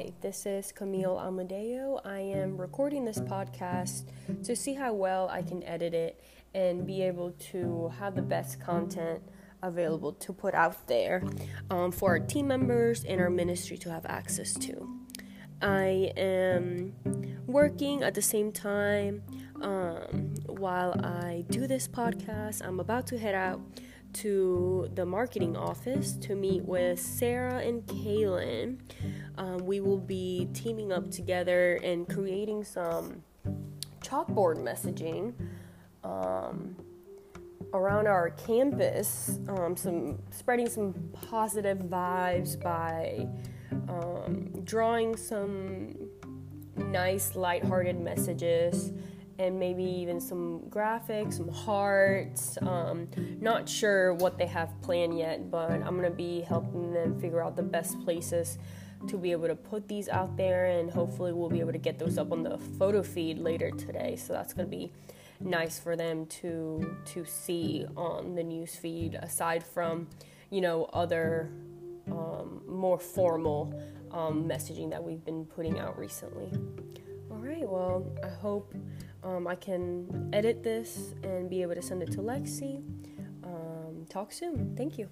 Hi, this is Camille Amadeo. I am recording this podcast to see how well I can edit it and be able to have the best content available to put out there um, for our team members and our ministry to have access to. I am working at the same time um, while I do this podcast. I'm about to head out to the marketing office to meet with Sarah and Kaylin. Um, we will be teaming up together and creating some chalkboard messaging um, around our campus, um, some spreading some positive vibes by um, drawing some nice, lighthearted messages and maybe even some graphics, some hearts. Um, not sure what they have planned yet, but I'm gonna be helping them figure out the best places to be able to put these out there, and hopefully we'll be able to get those up on the photo feed later today. So that's gonna be nice for them to to see on the news feed aside from you know other um, more formal um, messaging that we've been putting out recently. All right, well, I hope um, I can edit this and be able to send it to Lexi. Um, talk soon. Thank you.